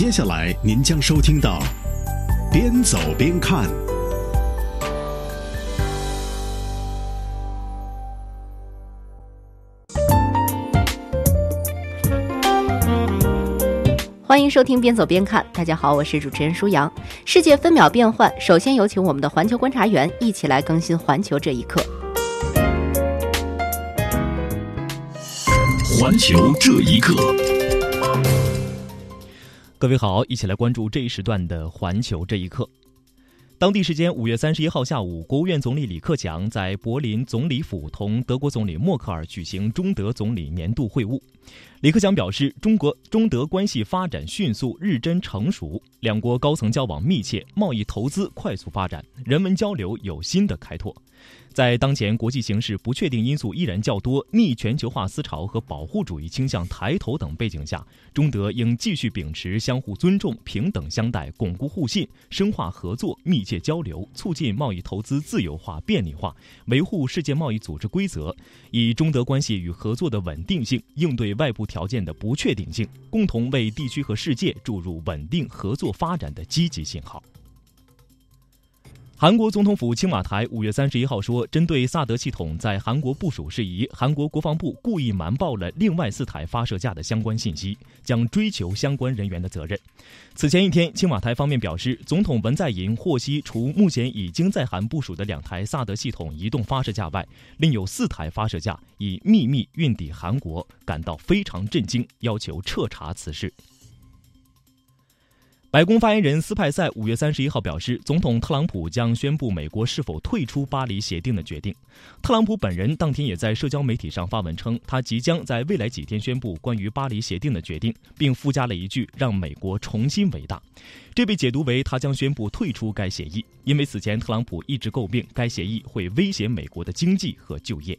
接下来您将收听到《边走边看》。欢迎收听《边走边看》，大家好，我是主持人舒阳。世界分秒变换，首先有请我们的环球观察员一起来更新环球这一刻。环球这一刻，各位好，一起来关注这一时段的环球这一刻。当地时间五月三十一号下午，国务院总理李克强在柏林总理府同德国总理默克尔举行中德总理年度会晤。李克强表示，中国中德关系发展迅速、日臻成熟，两国高层交往密切，贸易投资快速发展，人文交流有新的开拓。在当前国际形势不确定因素依然较多、逆全球化思潮和保护主义倾向抬头等背景下，中德应继续秉持相互尊重、平等相待，巩固互信，深化合作、密切交流，促进贸易投资自由化、便利化，维护世界贸易组织规则，以中德关系与合作的稳定性应对外部条件的不确定性，共同为地区和世界注入稳定、合作、发展的积极信号。韩国总统府青瓦台五月三十一号说，针对萨德系统在韩国部署事宜，韩国国防部故意瞒报了另外四台发射架的相关信息，将追究相关人员的责任。此前一天，青瓦台方面表示，总统文在寅获悉，除目前已经在韩部署的两台萨德系统移动发射架外，另有四台发射架已秘密运抵韩国，感到非常震惊，要求彻查此事。白宫发言人斯派塞五月三十一号表示，总统特朗普将宣布美国是否退出巴黎协定的决定。特朗普本人当天也在社交媒体上发文称，他即将在未来几天宣布关于巴黎协定的决定，并附加了一句“让美国重新伟大”。这被解读为他将宣布退出该协议，因为此前特朗普一直诟病该协议会威胁美国的经济和就业。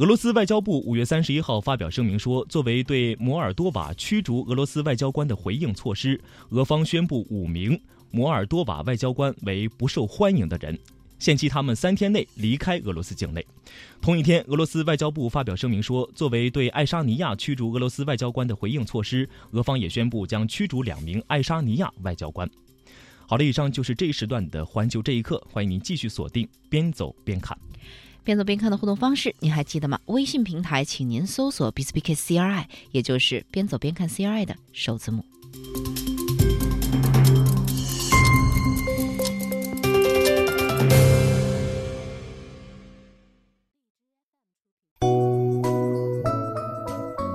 俄罗斯外交部五月三十一号发表声明说，作为对摩尔多瓦驱逐俄罗斯外交官的回应措施，俄方宣布五名摩尔多瓦外交官为不受欢迎的人，限期他们三天内离开俄罗斯境内。同一天，俄罗斯外交部发表声明说，作为对爱沙尼亚驱逐俄罗斯外交官的回应措施，俄方也宣布将驱逐两名爱沙尼亚外交官。好了，以上就是这一时段的环球这一刻，欢迎您继续锁定，边走边看。边走边看的互动方式，您还记得吗？微信平台，请您搜索 b s p k c r i 也就是边走边看 CRI 的首字母。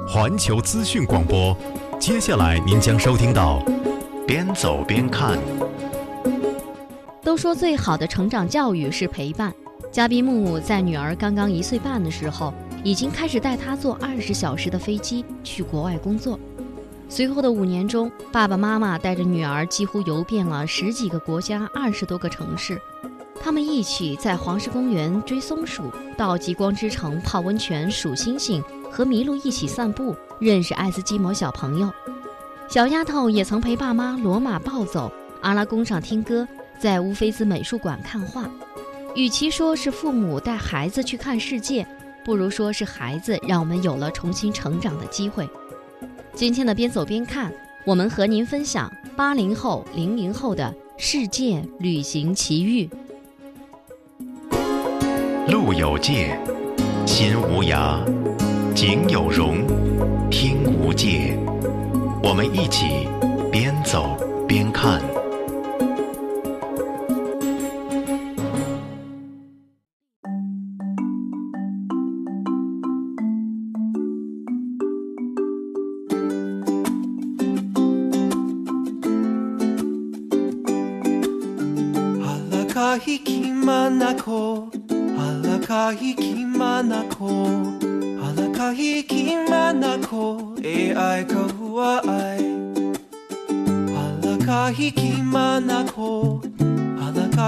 环球资讯广播，接下来您将收听到边走边看。都说最好的成长教育是陪伴。嘉宾木木在女儿刚刚一岁半的时候，已经开始带她坐二十小时的飞机去国外工作。随后的五年中，爸爸妈妈带着女儿几乎游遍了十几个国家、二十多个城市。他们一起在黄石公园追松鼠，到极光之城泡温泉、数星星，和麋鹿一起散步，认识爱斯基摩小朋友。小丫头也曾陪爸妈罗马暴走，阿拉宫上听歌，在乌菲兹美术馆看画。与其说是父母带孩子去看世界，不如说是孩子让我们有了重新成长的机会。今天的边走边看，我们和您分享八零后、零零后的世界旅行奇遇。路有界，心无涯；景有容，听无界。我们一起边走边看。hiki mana ko Hala ka ko Hala ka ko E ai ka hua ai. Hala ka hiki ko Hala ka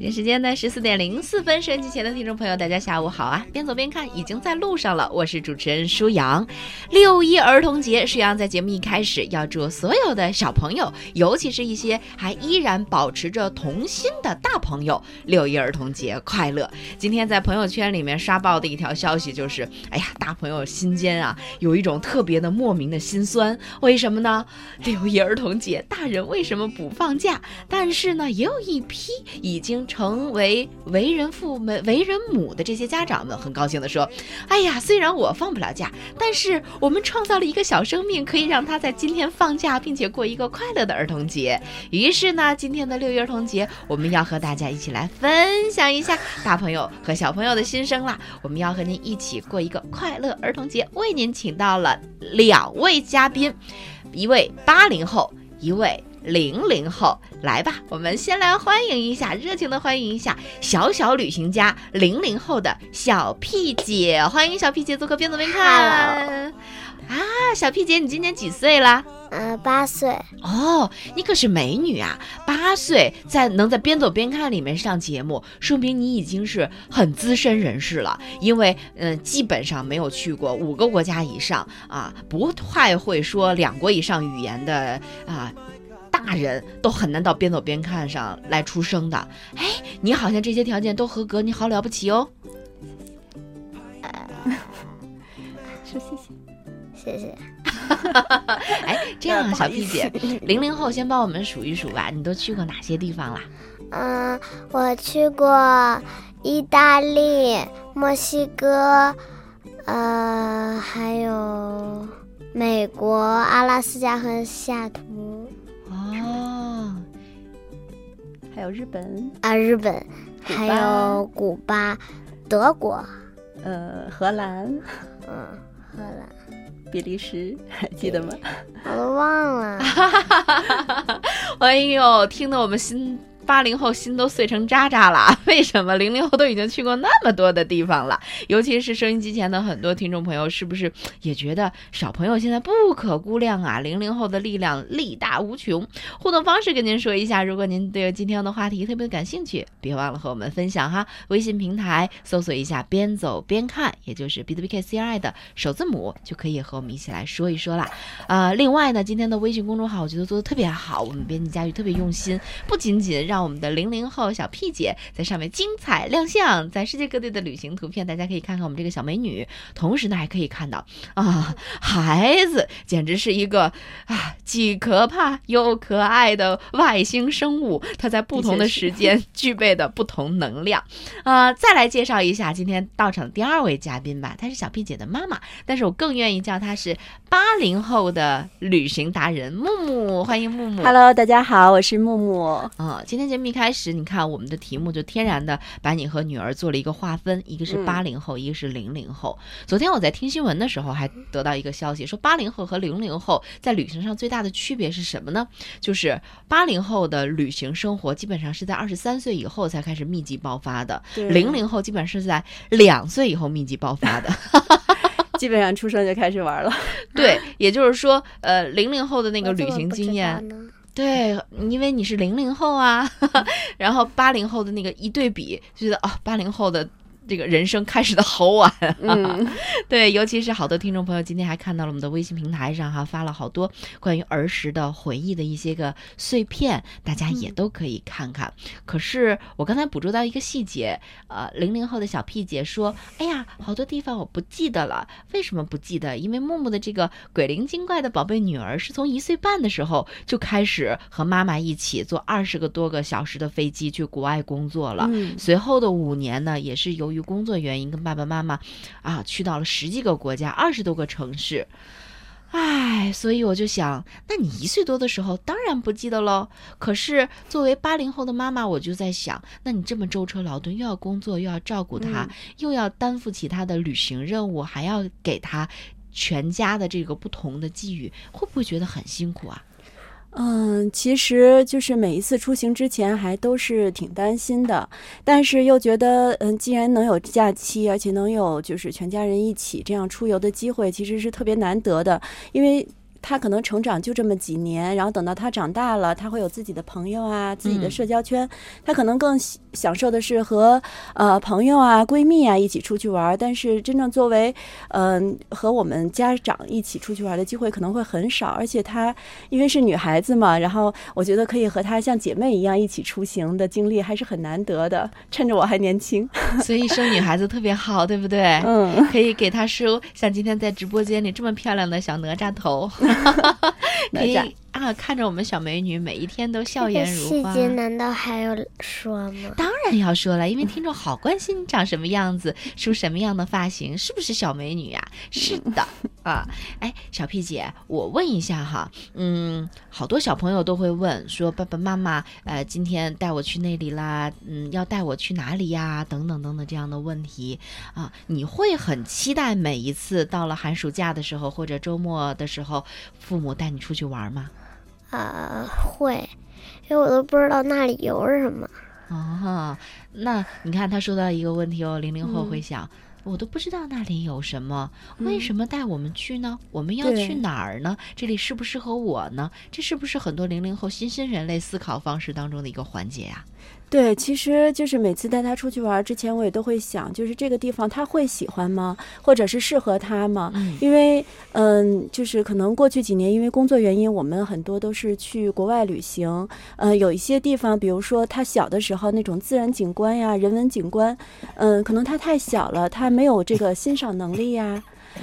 北京时间的十四点零四分，收音机前的听众朋友，大家下午好啊！边走边看，已经在路上了。我是主持人舒阳。六一儿童节，舒阳在节目一开始要祝所有的小朋友，尤其是一些还依然保持着童心的大朋友，六一儿童节快乐。今天在朋友圈里面刷爆的一条消息就是，哎呀，大朋友心间啊，有一种特别的莫名的心酸。为什么呢？六一儿童节，大人为什么不放假？但是呢，也有一批已经。成为为人父、为为人母的这些家长们很高兴地说：“哎呀，虽然我放不了假，但是我们创造了一个小生命，可以让他在今天放假，并且过一个快乐的儿童节。于是呢，今天的六一儿童节，我们要和大家一起来分享一下大朋友和小朋友的心声啦。我们要和您一起过一个快乐儿童节，为您请到了两位嘉宾，一位八零后，一位。”零零后，来吧，我们先来欢迎一下，热情的欢迎一下小小旅行家零零后的小屁姐，欢迎小屁姐做客边走边看。啊，小屁姐，你今年几岁了？呃，八岁。哦，你可是美女啊！八岁在能在边走边看里面上节目，说明你已经是很资深人士了。因为，嗯，基本上没有去过五个国家以上啊，不太会说两国以上语言的啊。大人都很难到边走边看上来出生的，哎，你好像这些条件都合格，你好了不起哦。说谢谢，谢谢。哎，这样啊，小屁姐，零零后先帮我们数一数吧，你都去过哪些地方啦？嗯，我去过意大利、墨西哥，呃，还有美国、阿拉斯加和西雅图。还有日本啊，日本，还有古巴，德国，呃，荷兰，嗯，荷兰，比利时，还记得吗？我都忘了。哎呦，听得我们心。八零后心都碎成渣渣了，为什么零零后都已经去过那么多的地方了？尤其是收音机前的很多听众朋友，是不是也觉得小朋友现在不可估量啊？零零后的力量力大无穷。互动方式跟您说一下，如果您对今天的话题特别感兴趣，别忘了和我们分享哈。微信平台搜索一下“边走边看”，也就是 B B K C I 的首字母，就可以和我们一起来说一说了。啊，另外呢，今天的微信公众号我觉得做的特别好，我们编辑佳玉特别用心，不仅仅让我们的零零后小 P 姐在上面精彩亮相，在世界各地的旅行图片，大家可以看看我们这个小美女。同时呢，还可以看到啊，孩子简直是一个啊，既可怕又可爱的外星生物。它在不同的时间具备的不同能量。啊，再来介绍一下今天到场的第二位嘉宾吧，她是小 P 姐的妈妈，但是我更愿意叫她是八零后的旅行达人木木。欢迎木木。Hello，大家好，我是木木。啊，今天节目一开。开始，你看我们的题目就天然的把你和女儿做了一个划分，一个是八零后，一个是零零后。昨天我在听新闻的时候还得到一个消息，说八零后和零零后在旅行上最大的区别是什么呢？就是八零后的旅行生活基本上是在二十三岁以后才开始密集爆发的，零零后基本上是在两岁以后密集爆发的，基本上出生就开始玩了。对，也就是说，呃，零零后的那个旅行经验。对，因为你是零零后啊，然后八零后的那个一对比，就觉得啊，八零后的。这个人生开始的好晚，嗯，对，尤其是好多听众朋友今天还看到了我们的微信平台上哈发了好多关于儿时的回忆的一些个碎片，大家也都可以看看。可是我刚才捕捉到一个细节，呃，零零后的小屁姐说：“哎呀，好多地方我不记得了，为什么不记得？因为木木的这个鬼灵精怪的宝贝女儿是从一岁半的时候就开始和妈妈一起坐二十个多个小时的飞机去国外工作了，随后的五年呢，也是由于工作原因跟爸爸妈妈，啊，去到了十几个国家，二十多个城市，唉，所以我就想，那你一岁多的时候当然不记得喽。可是作为八零后的妈妈，我就在想，那你这么舟车劳顿，又要工作，又要照顾他，又要担负起他的旅行任务，还要给他全家的这个不同的寄语，会不会觉得很辛苦啊？嗯，其实就是每一次出行之前还都是挺担心的，但是又觉得，嗯，既然能有假期，而且能有就是全家人一起这样出游的机会，其实是特别难得的，因为。他可能成长就这么几年，然后等到他长大了，他会有自己的朋友啊，自己的社交圈，他可能更享受的是和呃朋友啊、闺蜜啊一起出去玩。但是真正作为嗯和我们家长一起出去玩的机会可能会很少，而且她因为是女孩子嘛，然后我觉得可以和她像姐妹一样一起出行的经历还是很难得的。趁着我还年轻，所以生女孩子特别好，对不对？嗯，可以给她梳像今天在直播间里这么漂亮的小哪吒头。可以啊，看着我们小美女每一天都笑颜如花。细节难道还要说吗？当然要说了，因为听众好关心你长什么样子，梳什么样的发型，是不是小美女呀？是的啊。哎，小屁姐，我问一下哈，嗯，好多小朋友都会问说，爸爸妈妈，呃，今天带我去那里啦，嗯，要带我去哪里呀？等等等等这样的问题啊，你会很期待每一次到了寒暑假的时候或者周末的时候，父母带你出去玩吗？啊，会，因为我都不知道那里有什么。哦，那你看他说到一个问题哦，零零后会想，我都不知道那里有什么，为什么带我们去呢？我们要去哪儿呢？这里适不适合我呢？这是不是很多零零后新兴人类思考方式当中的一个环节呀？对，其实就是每次带他出去玩之前，我也都会想，就是这个地方他会喜欢吗？或者是适合他吗？因为，嗯，就是可能过去几年因为工作原因，我们很多都是去国外旅行。呃，有一些地方，比如说他小的时候那种自然景观呀、人文景观，嗯，可能他太小了，他没有这个欣赏能力呀。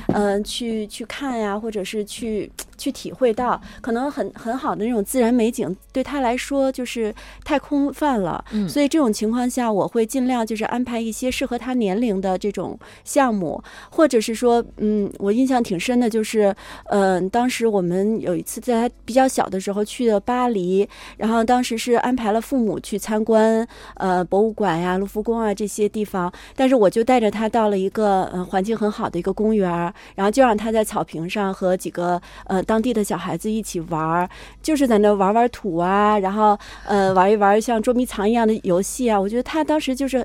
嗯，去去看呀，或者是去去体会到，可能很很好的那种自然美景，对他来说就是太空泛了。嗯，所以这种情况下，我会尽量就是安排一些适合他年龄的这种项目，或者是说，嗯，我印象挺深的，就是，嗯，当时我们有一次在他比较小的时候去的巴黎，然后当时是安排了父母去参观，呃，博物馆呀、卢浮宫啊这些地方，但是我就带着他到了一个嗯环境很好的一个公园。然后就让他在草坪上和几个呃当地的小孩子一起玩儿，就是在那玩玩土啊，然后呃玩一玩像捉迷藏一样的游戏啊。我觉得他当时就是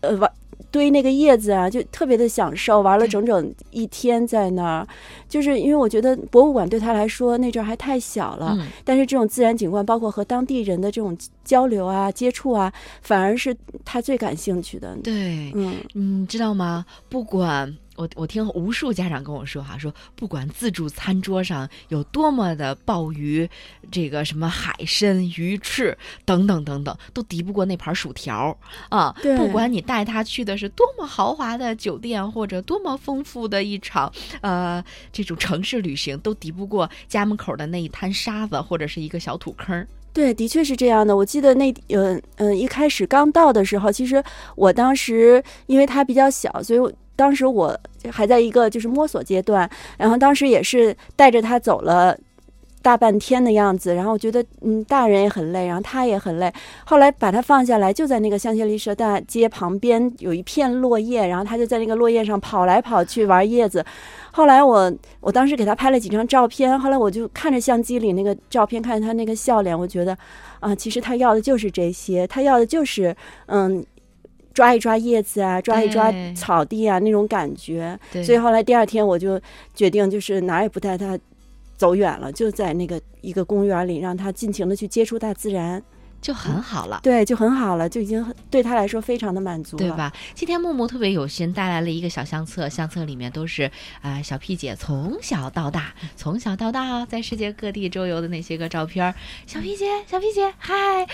呃玩堆那个叶子啊，就特别的享受，玩了整整一天在那儿。就是因为我觉得博物馆对他来说那阵儿还太小了，但是这种自然景观，包括和当地人的这种交流啊、接触啊，反而是他最感兴趣的。对，嗯，你知道吗？不管。我我听无数家长跟我说哈，说不管自助餐桌上有多么的鲍鱼，这个什么海参、鱼翅等等等等，都敌不过那盘薯条啊！不管你带他去的是多么豪华的酒店，或者多么丰富的一场呃这种城市旅行，都敌不过家门口的那一滩沙子或者是一个小土坑。对，的确是这样的。我记得那嗯嗯一开始刚到的时候，其实我当时因为他比较小，所以。当时我还在一个就是摸索阶段，然后当时也是带着他走了大半天的样子，然后我觉得嗯，大人也很累，然后他也很累。后来把他放下来，就在那个香榭丽舍大街旁边有一片落叶，然后他就在那个落叶上跑来跑去玩叶子。后来我我当时给他拍了几张照片，后来我就看着相机里那个照片，看着他那个笑脸，我觉得啊，其实他要的就是这些，他要的就是嗯。抓一抓叶子啊，抓一抓草地啊，那种感觉。所以后来第二天我就决定，就是哪也不带他走远了，就在那个一个公园里，让他尽情的去接触大自然。就很好了，对，就很好了，就已经对他来说非常的满足，对吧？今天木木特别有心带来了一个小相册，相册里面都是啊小屁姐从小到大，从小到大在世界各地周游的那些个照片。小屁姐，小屁姐，嗨，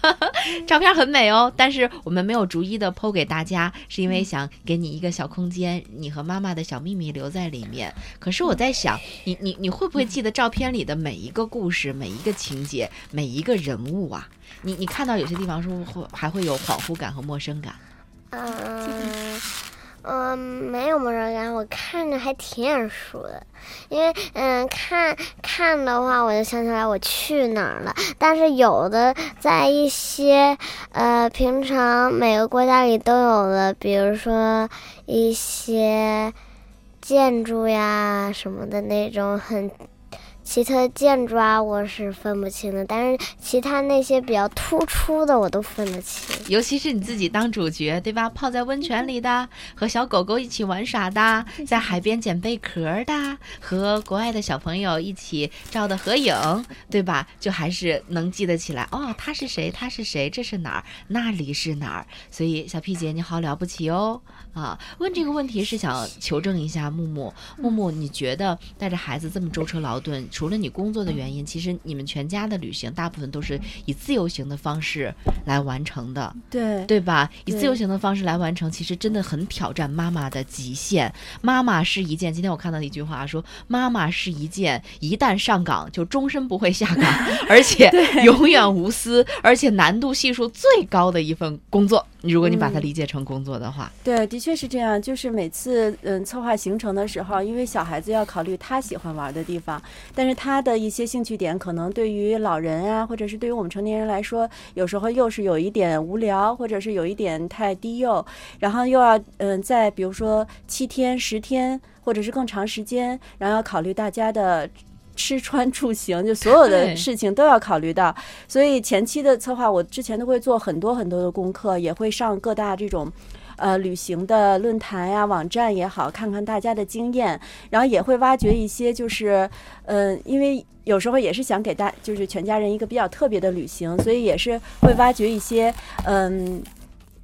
照片很美哦，但是我们没有逐一的剖给大家，是因为想给你一个小空间，你和妈妈的小秘密留在里面。可是我在想，你你你会不会记得照片里的每一个故事、每一个情节、每一个人物啊？你你看到有些地方是不是会还会有恍惚感和陌生感？嗯嗯，没有陌生感，我看着还挺眼熟的。因为嗯，看看的话，我就想起来我去哪儿了。但是有的在一些呃平常每个国家里都有的，比如说一些建筑呀什么的那种很。奇特建筑啊，我是分不清的。但是其他那些比较突出的，我都分得清。尤其是你自己当主角，对吧？泡在温泉里的，和小狗狗一起玩耍的，在海边捡贝壳的，和国外的小朋友一起照的合影，对吧？就还是能记得起来。哦，他是谁？他是谁？这是哪儿？那里是哪儿？所以小屁姐你好了不起哦！啊，问这个问题是想求证一下木木。木木，你觉得带着孩子这么舟车劳顿，除了你工作的原因，其实你们全家的旅行大部分都是以自由行的方式来完成的，对对吧？以自由行的方式来完成，其实真的很挑战妈妈的极限。妈妈是一件，今天我看到一句话说，妈妈是一件一旦上岗就终身不会下岗，而且永远无私，而且难度系数最高的一份工作。如果你把它理解成工作的话，对，的确是这样。就是每次嗯策划行程的时候，因为小孩子要考虑他喜欢玩的地方，但是他的一些兴趣点可能对于老人啊，或者是对于我们成年人来说，有时候又是有一点无聊，或者是有一点太低幼，然后又要嗯在比如说七天、十天，或者是更长时间，然后要考虑大家的。吃穿住行，就所有的事情都要考虑到，所以前期的策划，我之前都会做很多很多的功课，也会上各大这种，呃，旅行的论坛呀、网站也好，看看大家的经验，然后也会挖掘一些，就是，嗯，因为有时候也是想给大，就是全家人一个比较特别的旅行，所以也是会挖掘一些，嗯。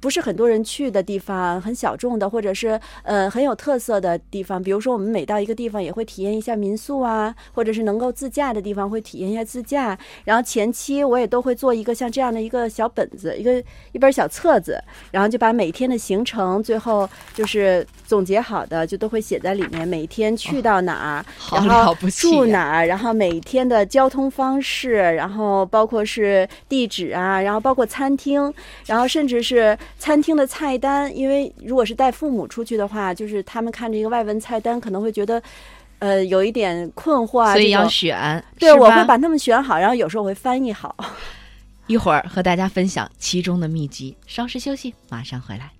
不是很多人去的地方，很小众的，或者是呃很有特色的地方。比如说，我们每到一个地方，也会体验一下民宿啊，或者是能够自驾的地方，会体验一下自驾。然后前期我也都会做一个像这样的一个小本子，一个一本小册子，然后就把每天的行程，最后就是总结好的，就都会写在里面。每天去到哪儿，然后住哪儿，然后每天的交通方式，然后包括是地址啊，然后包括餐厅，然后甚至是。餐厅的菜单，因为如果是带父母出去的话，就是他们看着一个外文菜单，可能会觉得，呃，有一点困惑啊。所以要选，对，我会把他们选好，然后有时候我会翻译好。一会儿和大家分享其中的秘籍。稍事休息，马上回来。